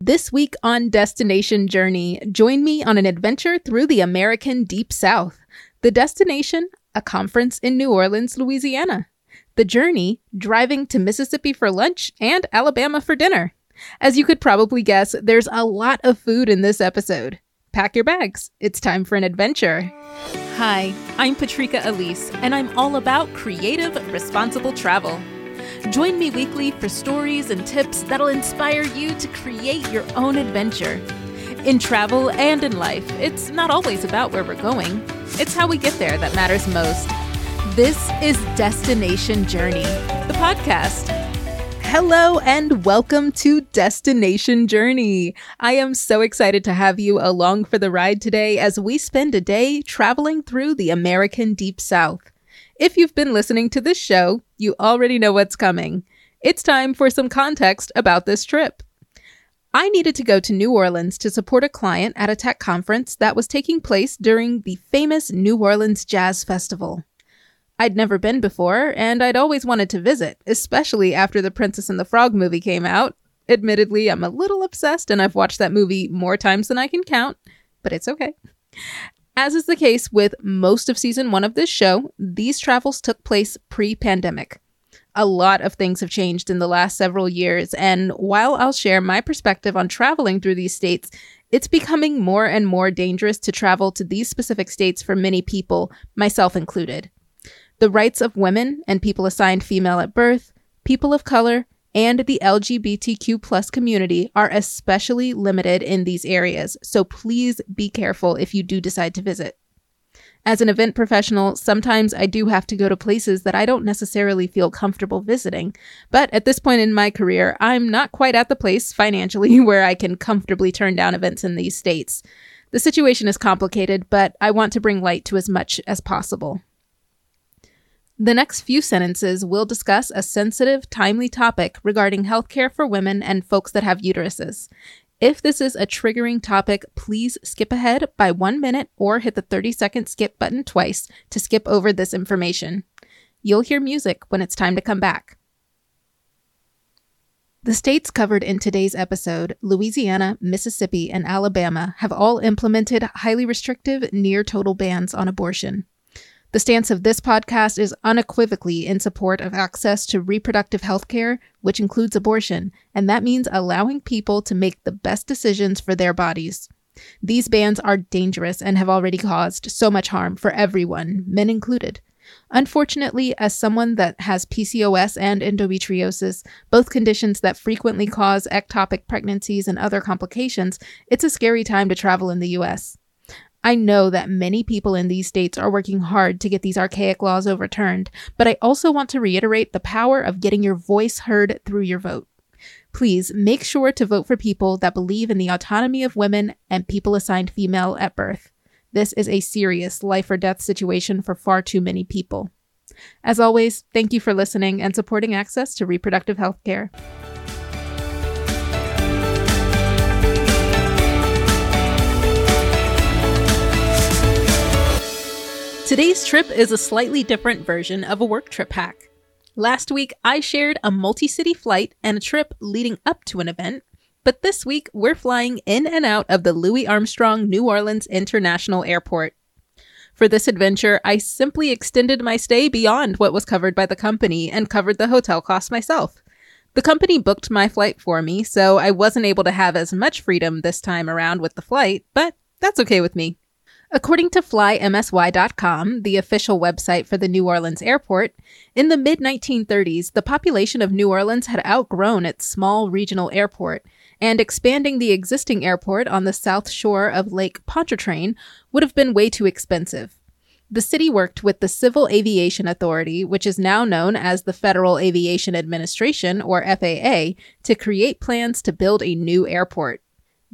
This week on Destination Journey, join me on an adventure through the American Deep South. The destination, a conference in New Orleans, Louisiana. The journey, driving to Mississippi for lunch and Alabama for dinner. As you could probably guess, there's a lot of food in this episode. Pack your bags. It's time for an adventure. Hi, I'm Patrika Elise, and I'm all about creative, responsible travel. Join me weekly for stories and tips that'll inspire you to create your own adventure. In travel and in life, it's not always about where we're going, it's how we get there that matters most. This is Destination Journey, the podcast. Hello and welcome to Destination Journey. I am so excited to have you along for the ride today as we spend a day traveling through the American Deep South. If you've been listening to this show, you already know what's coming. It's time for some context about this trip. I needed to go to New Orleans to support a client at a tech conference that was taking place during the famous New Orleans Jazz Festival. I'd never been before, and I'd always wanted to visit, especially after the Princess and the Frog movie came out. Admittedly, I'm a little obsessed and I've watched that movie more times than I can count, but it's okay. As is the case with most of season one of this show, these travels took place pre pandemic. A lot of things have changed in the last several years, and while I'll share my perspective on traveling through these states, it's becoming more and more dangerous to travel to these specific states for many people, myself included. The rights of women and people assigned female at birth, people of color, and the LGBTQ plus community are especially limited in these areas, so please be careful if you do decide to visit. As an event professional, sometimes I do have to go to places that I don't necessarily feel comfortable visiting, but at this point in my career, I'm not quite at the place financially where I can comfortably turn down events in these states. The situation is complicated, but I want to bring light to as much as possible. The next few sentences will discuss a sensitive, timely topic regarding healthcare for women and folks that have uteruses. If this is a triggering topic, please skip ahead by one minute or hit the 30 second skip button twice to skip over this information. You'll hear music when it's time to come back. The states covered in today's episode, Louisiana, Mississippi, and Alabama, have all implemented highly restrictive, near total bans on abortion. The stance of this podcast is unequivocally in support of access to reproductive health care, which includes abortion, and that means allowing people to make the best decisions for their bodies. These bans are dangerous and have already caused so much harm for everyone, men included. Unfortunately, as someone that has PCOS and endometriosis, both conditions that frequently cause ectopic pregnancies and other complications, it's a scary time to travel in the US. I know that many people in these states are working hard to get these archaic laws overturned, but I also want to reiterate the power of getting your voice heard through your vote. Please make sure to vote for people that believe in the autonomy of women and people assigned female at birth. This is a serious life or death situation for far too many people. As always, thank you for listening and supporting access to reproductive health care. Today's trip is a slightly different version of a work trip hack. Last week, I shared a multi city flight and a trip leading up to an event, but this week, we're flying in and out of the Louis Armstrong New Orleans International Airport. For this adventure, I simply extended my stay beyond what was covered by the company and covered the hotel costs myself. The company booked my flight for me, so I wasn't able to have as much freedom this time around with the flight, but that's okay with me. According to FlyMSY.com, the official website for the New Orleans airport, in the mid 1930s, the population of New Orleans had outgrown its small regional airport, and expanding the existing airport on the south shore of Lake Pontchartrain would have been way too expensive. The city worked with the Civil Aviation Authority, which is now known as the Federal Aviation Administration, or FAA, to create plans to build a new airport.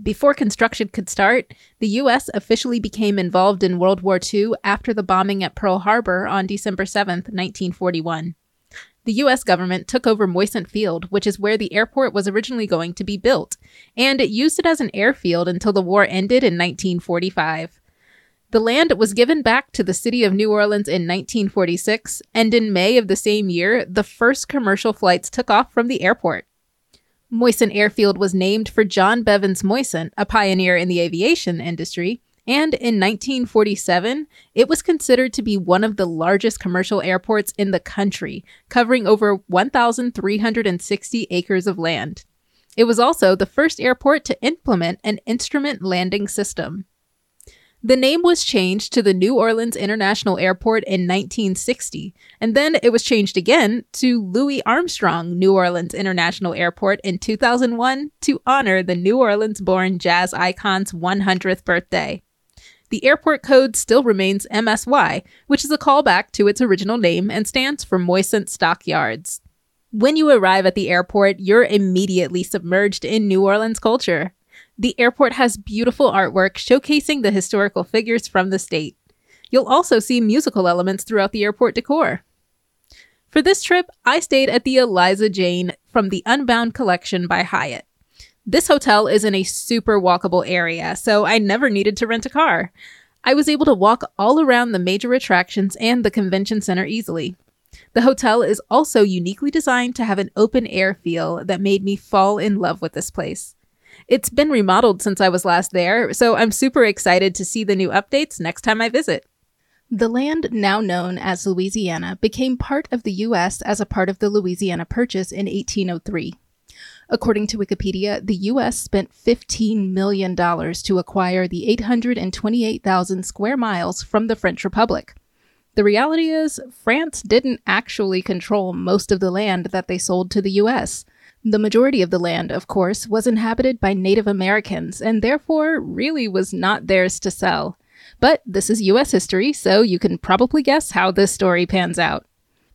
Before construction could start, the U.S. officially became involved in World War II after the bombing at Pearl Harbor on December 7, 1941. The U.S. government took over Moisant Field, which is where the airport was originally going to be built, and it used it as an airfield until the war ended in 1945. The land was given back to the city of New Orleans in 1946, and in May of the same year, the first commercial flights took off from the airport. Moisant Airfield was named for John Bevins Moisant, a pioneer in the aviation industry, and in 1947, it was considered to be one of the largest commercial airports in the country, covering over 1,360 acres of land. It was also the first airport to implement an instrument landing system. The name was changed to the New Orleans International Airport in 1960, and then it was changed again to Louis Armstrong New Orleans International Airport in 2001 to honor the New Orleans born jazz icon's 100th birthday. The airport code still remains MSY, which is a callback to its original name and stands for Moisant Stockyards. When you arrive at the airport, you're immediately submerged in New Orleans culture. The airport has beautiful artwork showcasing the historical figures from the state. You'll also see musical elements throughout the airport decor. For this trip, I stayed at the Eliza Jane from the Unbound Collection by Hyatt. This hotel is in a super walkable area, so I never needed to rent a car. I was able to walk all around the major attractions and the convention center easily. The hotel is also uniquely designed to have an open air feel that made me fall in love with this place. It's been remodeled since I was last there, so I'm super excited to see the new updates next time I visit. The land now known as Louisiana became part of the U.S. as a part of the Louisiana Purchase in 1803. According to Wikipedia, the U.S. spent $15 million to acquire the 828,000 square miles from the French Republic. The reality is, France didn't actually control most of the land that they sold to the US. The majority of the land, of course, was inhabited by Native Americans and therefore really was not theirs to sell. But this is US history, so you can probably guess how this story pans out.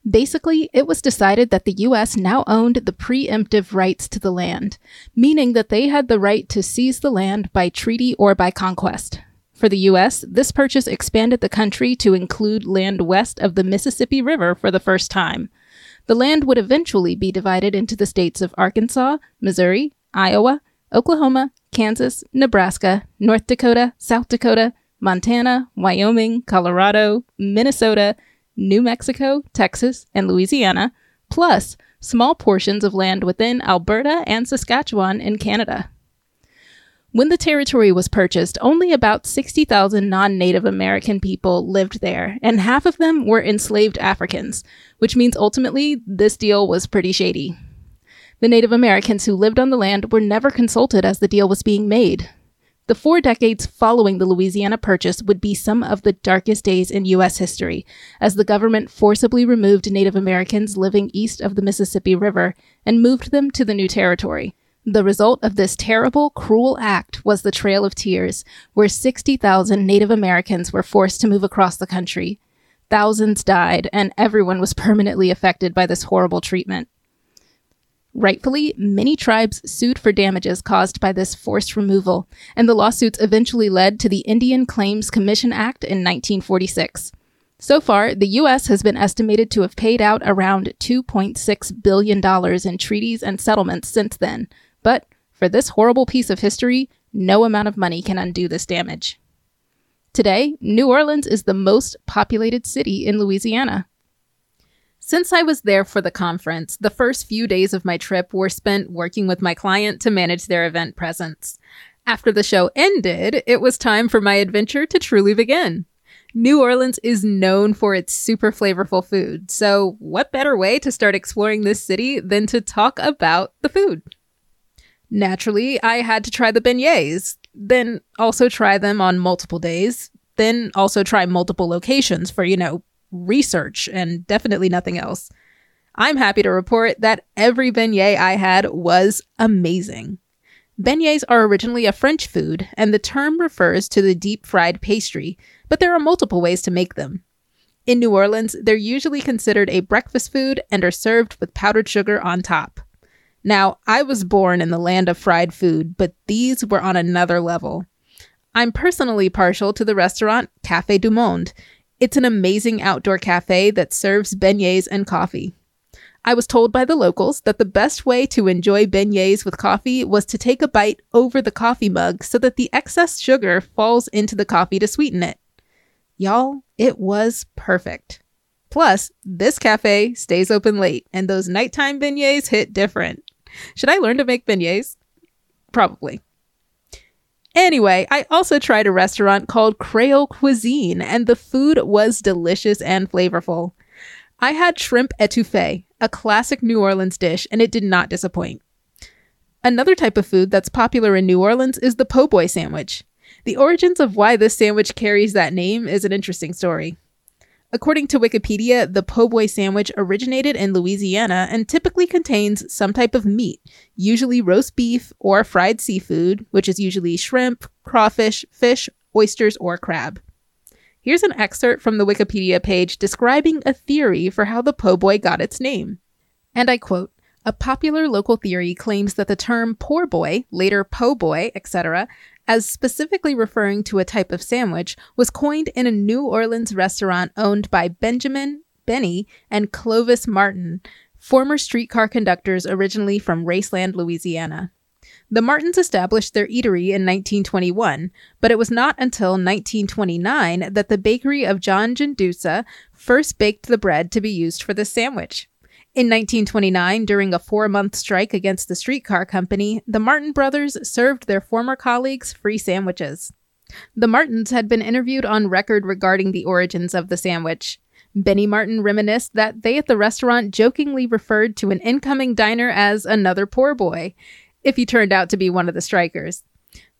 Basically, it was decided that the US now owned the preemptive rights to the land, meaning that they had the right to seize the land by treaty or by conquest. For the U.S., this purchase expanded the country to include land west of the Mississippi River for the first time. The land would eventually be divided into the states of Arkansas, Missouri, Iowa, Oklahoma, Kansas, Nebraska, North Dakota, South Dakota, Montana, Wyoming, Colorado, Minnesota, New Mexico, Texas, and Louisiana, plus small portions of land within Alberta and Saskatchewan in Canada. When the territory was purchased, only about 60,000 non Native American people lived there, and half of them were enslaved Africans, which means ultimately this deal was pretty shady. The Native Americans who lived on the land were never consulted as the deal was being made. The four decades following the Louisiana Purchase would be some of the darkest days in U.S. history, as the government forcibly removed Native Americans living east of the Mississippi River and moved them to the new territory. The result of this terrible, cruel act was the Trail of Tears, where 60,000 Native Americans were forced to move across the country. Thousands died, and everyone was permanently affected by this horrible treatment. Rightfully, many tribes sued for damages caused by this forced removal, and the lawsuits eventually led to the Indian Claims Commission Act in 1946. So far, the U.S. has been estimated to have paid out around $2.6 billion in treaties and settlements since then, but for this horrible piece of history, no amount of money can undo this damage. Today, New Orleans is the most populated city in Louisiana. Since I was there for the conference, the first few days of my trip were spent working with my client to manage their event presence. After the show ended, it was time for my adventure to truly begin. New Orleans is known for its super flavorful food, so what better way to start exploring this city than to talk about the food? Naturally, I had to try the beignets, then also try them on multiple days, then also try multiple locations for, you know, research and definitely nothing else. I'm happy to report that every beignet I had was amazing. Beignets are originally a French food, and the term refers to the deep fried pastry, but there are multiple ways to make them. In New Orleans, they're usually considered a breakfast food and are served with powdered sugar on top. Now, I was born in the land of fried food, but these were on another level. I'm personally partial to the restaurant Cafe du Monde. It's an amazing outdoor cafe that serves beignets and coffee. I was told by the locals that the best way to enjoy beignets with coffee was to take a bite over the coffee mug so that the excess sugar falls into the coffee to sweeten it. Y'all, it was perfect. Plus, this cafe stays open late, and those nighttime beignets hit different. Should I learn to make beignets? Probably. Anyway, I also tried a restaurant called Creole Cuisine, and the food was delicious and flavorful. I had shrimp etouffee, a classic New Orleans dish, and it did not disappoint. Another type of food that's popular in New Orleans is the po' boy sandwich. The origins of why this sandwich carries that name is an interesting story. According to Wikipedia, the po' boy sandwich originated in Louisiana and typically contains some type of meat, usually roast beef or fried seafood, which is usually shrimp, crawfish, fish, oysters, or crab. Here's an excerpt from the Wikipedia page describing a theory for how the po' boy got its name. And I quote A popular local theory claims that the term poor boy, later po' boy, etc., as specifically referring to a type of sandwich, was coined in a New Orleans restaurant owned by Benjamin, Benny, and Clovis Martin, former streetcar conductors originally from Raceland, Louisiana. The Martins established their eatery in 1921, but it was not until 1929 that the bakery of John Gendusa first baked the bread to be used for the sandwich. In 1929, during a four month strike against the streetcar company, the Martin brothers served their former colleagues free sandwiches. The Martins had been interviewed on record regarding the origins of the sandwich. Benny Martin reminisced that they at the restaurant jokingly referred to an incoming diner as another poor boy, if he turned out to be one of the strikers.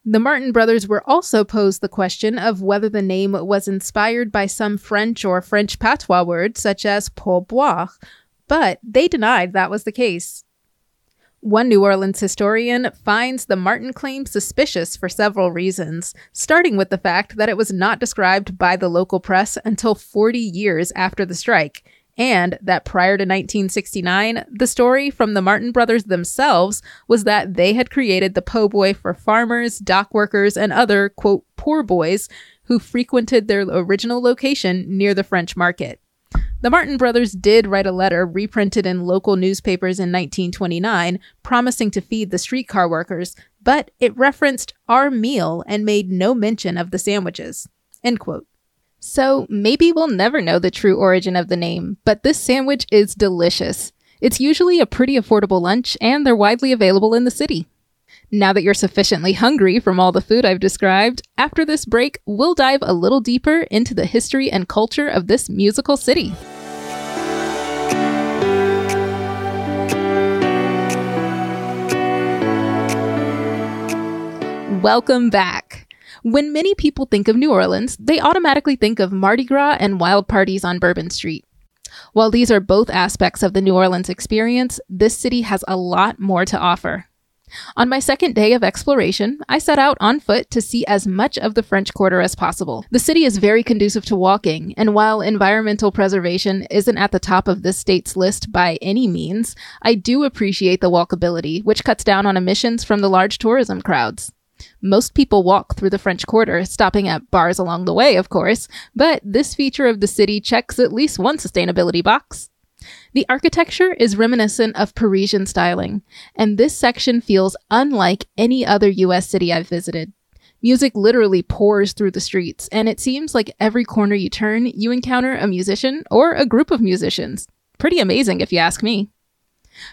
The Martin brothers were also posed the question of whether the name was inspired by some French or French patois word, such as pourboire, but they denied that was the case. One New Orleans historian finds the Martin claim suspicious for several reasons, starting with the fact that it was not described by the local press until 40 years after the strike, and that prior to 1969, the story from the Martin brothers themselves was that they had created the po' boy for farmers, dock workers, and other, quote, poor boys who frequented their original location near the French market. The Martin brothers did write a letter reprinted in local newspapers in 1929 promising to feed the streetcar workers, but it referenced our meal and made no mention of the sandwiches. End quote. So maybe we'll never know the true origin of the name, but this sandwich is delicious. It's usually a pretty affordable lunch, and they're widely available in the city. Now that you're sufficiently hungry from all the food I've described, after this break, we'll dive a little deeper into the history and culture of this musical city. Welcome back. When many people think of New Orleans, they automatically think of Mardi Gras and wild parties on Bourbon Street. While these are both aspects of the New Orleans experience, this city has a lot more to offer. On my second day of exploration, I set out on foot to see as much of the French Quarter as possible. The city is very conducive to walking, and while environmental preservation isn't at the top of this state's list by any means, I do appreciate the walkability, which cuts down on emissions from the large tourism crowds. Most people walk through the French Quarter, stopping at bars along the way, of course, but this feature of the city checks at least one sustainability box. The architecture is reminiscent of Parisian styling, and this section feels unlike any other US city I've visited. Music literally pours through the streets, and it seems like every corner you turn, you encounter a musician or a group of musicians. Pretty amazing, if you ask me.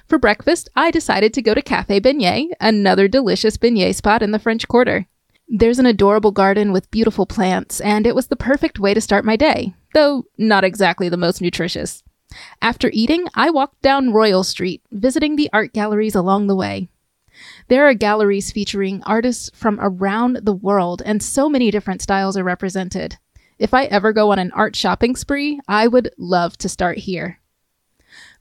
For breakfast, I decided to go to Cafe Beignet, another delicious beignet spot in the French Quarter. There's an adorable garden with beautiful plants, and it was the perfect way to start my day, though not exactly the most nutritious. After eating, I walked down Royal Street, visiting the art galleries along the way. There are galleries featuring artists from around the world, and so many different styles are represented. If I ever go on an art shopping spree, I would love to start here.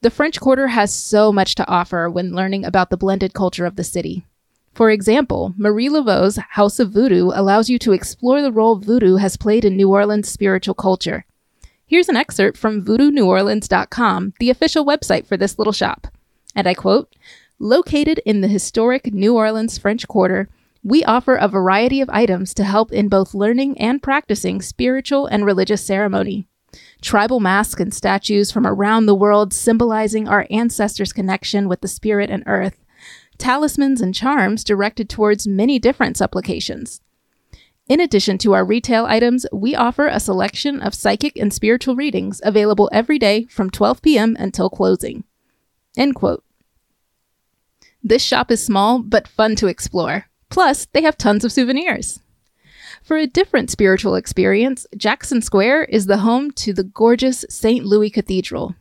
The French Quarter has so much to offer when learning about the blended culture of the city. For example, Marie Laveau's House of Voodoo allows you to explore the role voodoo has played in New Orleans' spiritual culture. Here's an excerpt from voodooneworleans.com, the official website for this little shop. And I quote Located in the historic New Orleans French Quarter, we offer a variety of items to help in both learning and practicing spiritual and religious ceremony. Tribal masks and statues from around the world symbolizing our ancestors' connection with the spirit and earth. Talismans and charms directed towards many different supplications. In addition to our retail items, we offer a selection of psychic and spiritual readings available every day from 12 p.m. until closing. End quote. This shop is small but fun to explore. Plus, they have tons of souvenirs. For a different spiritual experience, Jackson Square is the home to the gorgeous St. Louis Cathedral.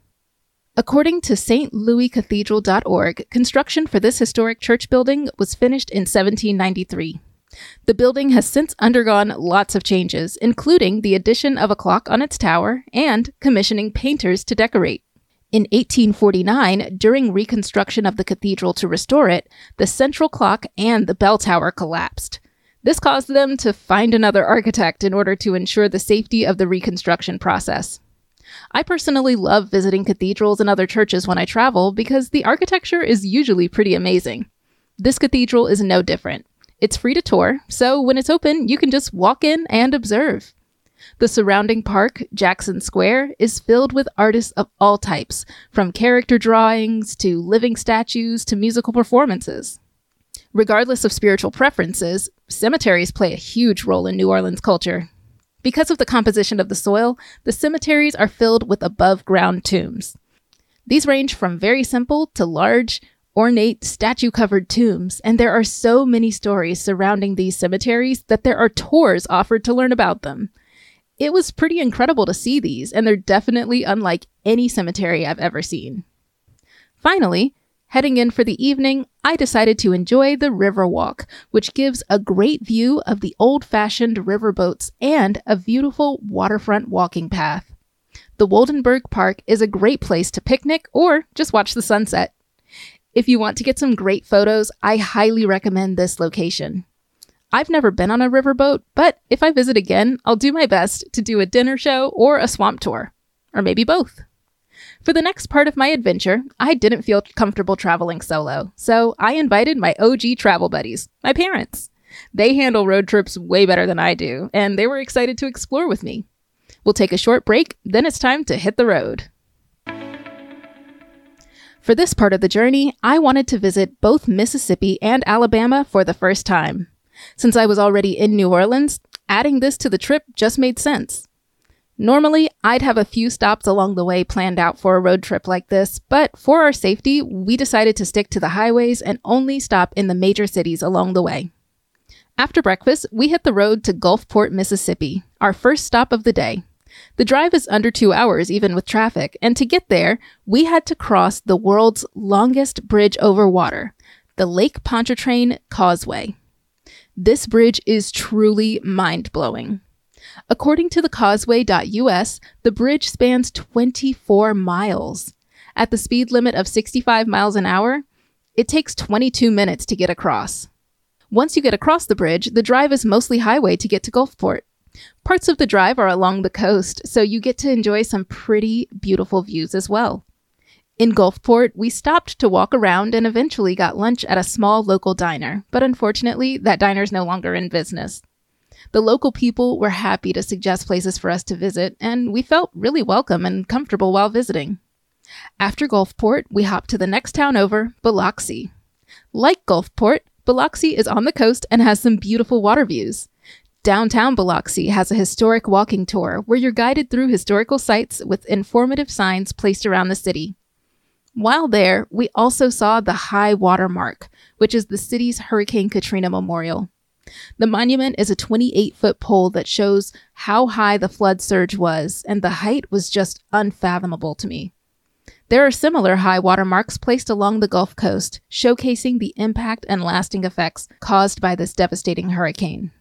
According to stlouiscathedral.org, construction for this historic church building was finished in 1793. The building has since undergone lots of changes, including the addition of a clock on its tower and commissioning painters to decorate. In 1849, during reconstruction of the cathedral to restore it, the central clock and the bell tower collapsed. This caused them to find another architect in order to ensure the safety of the reconstruction process. I personally love visiting cathedrals and other churches when I travel because the architecture is usually pretty amazing. This cathedral is no different. It's free to tour, so when it's open, you can just walk in and observe. The surrounding park, Jackson Square, is filled with artists of all types, from character drawings to living statues to musical performances. Regardless of spiritual preferences, cemeteries play a huge role in New Orleans culture. Because of the composition of the soil, the cemeteries are filled with above ground tombs. These range from very simple to large, ornate, statue covered tombs, and there are so many stories surrounding these cemeteries that there are tours offered to learn about them. It was pretty incredible to see these, and they're definitely unlike any cemetery I've ever seen. Finally, Heading in for the evening, I decided to enjoy the river walk, which gives a great view of the old fashioned riverboats and a beautiful waterfront walking path. The Woldenberg Park is a great place to picnic or just watch the sunset. If you want to get some great photos, I highly recommend this location. I've never been on a riverboat, but if I visit again, I'll do my best to do a dinner show or a swamp tour. Or maybe both. For the next part of my adventure, I didn't feel comfortable traveling solo, so I invited my OG travel buddies, my parents. They handle road trips way better than I do, and they were excited to explore with me. We'll take a short break, then it's time to hit the road. For this part of the journey, I wanted to visit both Mississippi and Alabama for the first time. Since I was already in New Orleans, adding this to the trip just made sense. Normally, I'd have a few stops along the way planned out for a road trip like this, but for our safety, we decided to stick to the highways and only stop in the major cities along the way. After breakfast, we hit the road to Gulfport, Mississippi, our first stop of the day. The drive is under two hours, even with traffic, and to get there, we had to cross the world's longest bridge over water, the Lake Pontchartrain Causeway. This bridge is truly mind blowing. According to the causeway.us, the bridge spans 24 miles. At the speed limit of 65 miles an hour, it takes 22 minutes to get across. Once you get across the bridge, the drive is mostly highway to get to Gulfport. Parts of the drive are along the coast, so you get to enjoy some pretty beautiful views as well. In Gulfport, we stopped to walk around and eventually got lunch at a small local diner, but unfortunately, that diner is no longer in business. The local people were happy to suggest places for us to visit, and we felt really welcome and comfortable while visiting. After Gulfport, we hopped to the next town over, Biloxi. Like Gulfport, Biloxi is on the coast and has some beautiful water views. Downtown Biloxi has a historic walking tour where you're guided through historical sites with informative signs placed around the city. While there, we also saw the high water mark, which is the city's Hurricane Katrina Memorial. The monument is a 28 foot pole that shows how high the flood surge was, and the height was just unfathomable to me. There are similar high water marks placed along the Gulf Coast, showcasing the impact and lasting effects caused by this devastating hurricane.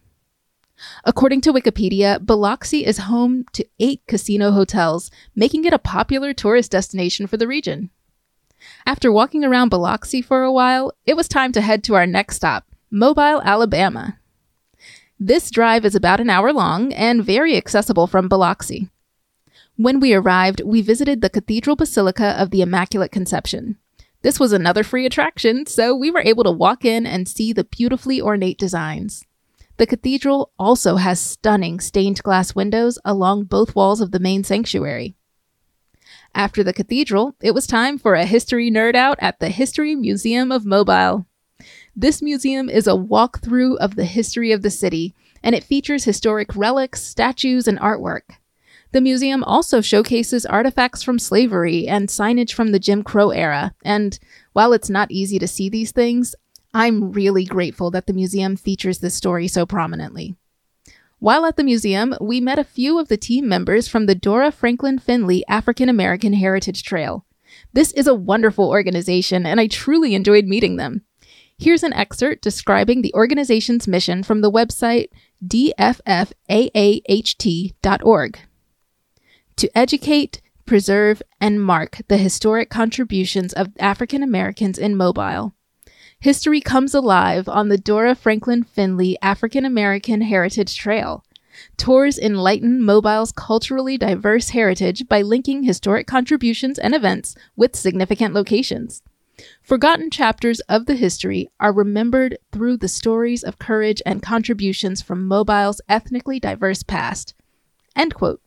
According to Wikipedia, Biloxi is home to eight casino hotels, making it a popular tourist destination for the region. After walking around Biloxi for a while, it was time to head to our next stop, Mobile, Alabama. This drive is about an hour long and very accessible from Biloxi. When we arrived, we visited the Cathedral Basilica of the Immaculate Conception. This was another free attraction, so we were able to walk in and see the beautifully ornate designs. The cathedral also has stunning stained glass windows along both walls of the main sanctuary. After the cathedral, it was time for a history nerd out at the History Museum of Mobile. This museum is a walkthrough of the history of the city, and it features historic relics, statues, and artwork. The museum also showcases artifacts from slavery and signage from the Jim Crow era, and While it's not easy to see these things, I'm really grateful that the museum features this story so prominently. While at the museum, we met a few of the team members from the Dora Franklin Finley African American Heritage Trail. This is a wonderful organization, and I truly enjoyed meeting them. Here's an excerpt describing the organization's mission from the website dffaaht.org to educate, preserve, and mark the historic contributions of African Americans in Mobile. History comes alive on the Dora Franklin Finley African American Heritage Trail. Tours enlighten Mobile's culturally diverse heritage by linking historic contributions and events with significant locations. Forgotten chapters of the history are remembered through the stories of courage and contributions from Mobile's ethnically diverse past. End quote.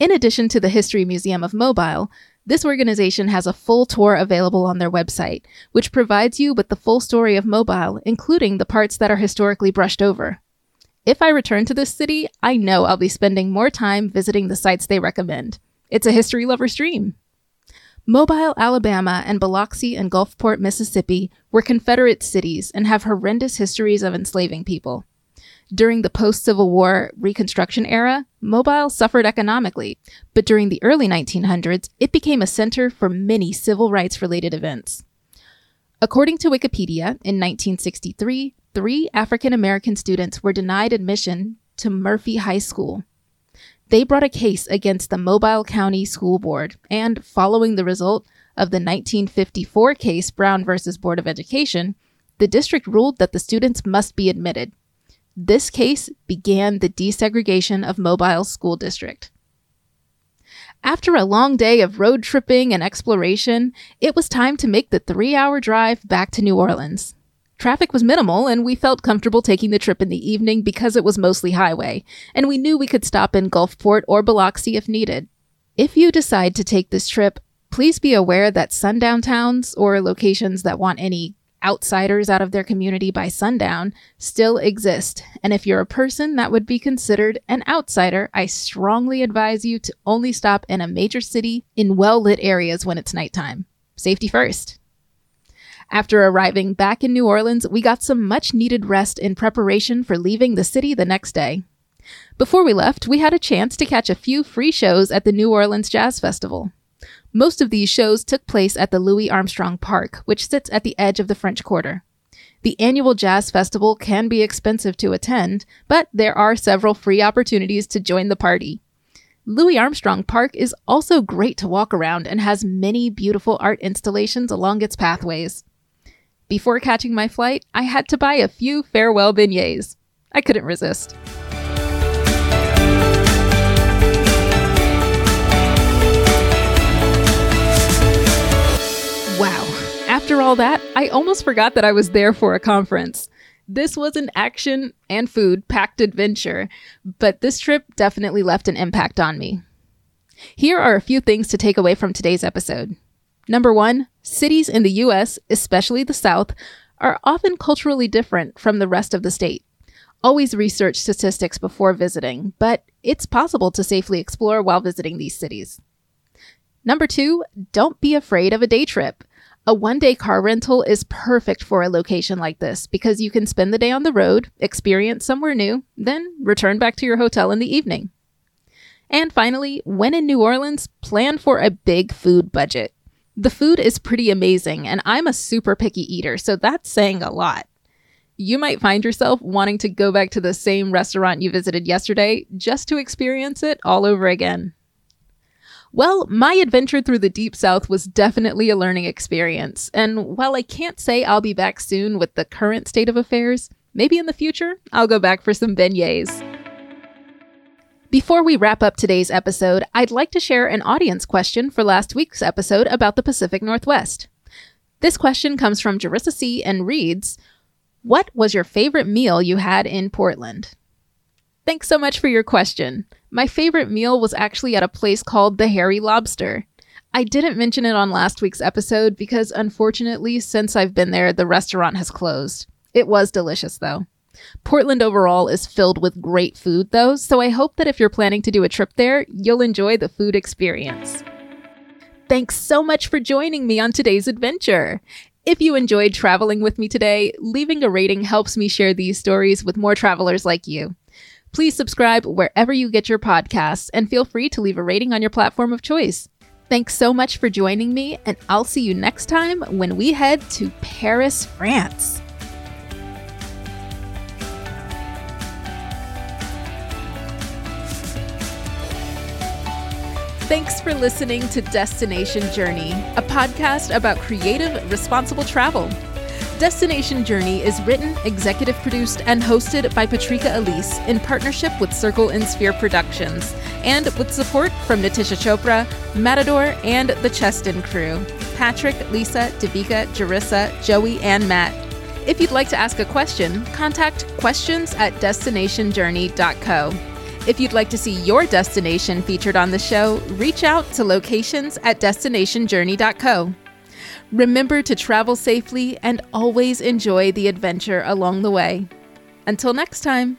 In addition to the History Museum of Mobile, this organization has a full tour available on their website, which provides you with the full story of Mobile, including the parts that are historically brushed over. If I return to this city, I know I'll be spending more time visiting the sites they recommend. It's a history lover's dream. Mobile, Alabama, and Biloxi and Gulfport, Mississippi were Confederate cities and have horrendous histories of enslaving people. During the post Civil War Reconstruction era, Mobile suffered economically, but during the early 1900s, it became a center for many civil rights related events. According to Wikipedia, in 1963, three African American students were denied admission to Murphy High School. They brought a case against the Mobile County School Board, and following the result of the 1954 case Brown versus Board of Education, the district ruled that the students must be admitted. This case began the desegregation of Mobile School District. After a long day of road tripping and exploration, it was time to make the three hour drive back to New Orleans. Traffic was minimal, and we felt comfortable taking the trip in the evening because it was mostly highway, and we knew we could stop in Gulfport or Biloxi if needed. If you decide to take this trip, please be aware that sundown towns or locations that want any outsiders out of their community by sundown still exist. And if you're a person that would be considered an outsider, I strongly advise you to only stop in a major city in well lit areas when it's nighttime. Safety first. After arriving back in New Orleans, we got some much needed rest in preparation for leaving the city the next day. Before we left, we had a chance to catch a few free shows at the New Orleans Jazz Festival. Most of these shows took place at the Louis Armstrong Park, which sits at the edge of the French Quarter. The annual jazz festival can be expensive to attend, but there are several free opportunities to join the party. Louis Armstrong Park is also great to walk around and has many beautiful art installations along its pathways. Before catching my flight, I had to buy a few farewell beignets. I couldn't resist. After all that, I almost forgot that I was there for a conference. This was an action and food packed adventure, but this trip definitely left an impact on me. Here are a few things to take away from today's episode. Number one, cities in the US, especially the South, are often culturally different from the rest of the state. Always research statistics before visiting, but it's possible to safely explore while visiting these cities. Number two, don't be afraid of a day trip. A one day car rental is perfect for a location like this because you can spend the day on the road, experience somewhere new, then return back to your hotel in the evening. And finally, when in New Orleans, plan for a big food budget. The food is pretty amazing, and I'm a super picky eater, so that's saying a lot. You might find yourself wanting to go back to the same restaurant you visited yesterday just to experience it all over again. Well, my adventure through the Deep South was definitely a learning experience, and while I can't say I'll be back soon with the current state of affairs, maybe in the future I'll go back for some beignets. Before we wrap up today's episode, I'd like to share an audience question for last week's episode about the Pacific Northwest. This question comes from Jarissa C. and reads What was your favorite meal you had in Portland? Thanks so much for your question. My favorite meal was actually at a place called the Hairy Lobster. I didn't mention it on last week's episode because unfortunately, since I've been there, the restaurant has closed. It was delicious though. Portland overall is filled with great food though, so I hope that if you're planning to do a trip there, you'll enjoy the food experience. Thanks so much for joining me on today's adventure. If you enjoyed traveling with me today, leaving a rating helps me share these stories with more travelers like you. Please subscribe wherever you get your podcasts and feel free to leave a rating on your platform of choice. Thanks so much for joining me, and I'll see you next time when we head to Paris, France. Thanks for listening to Destination Journey, a podcast about creative, responsible travel. Destination Journey is written, executive produced, and hosted by Patrika Elise in partnership with Circle and Sphere Productions, and with support from Natisha Chopra, Matador, and the Cheston crew Patrick, Lisa, Devika, Jarissa, Joey, and Matt. If you'd like to ask a question, contact questions at destinationjourney.co. If you'd like to see your destination featured on the show, reach out to locations at destinationjourney.co. Remember to travel safely and always enjoy the adventure along the way. Until next time.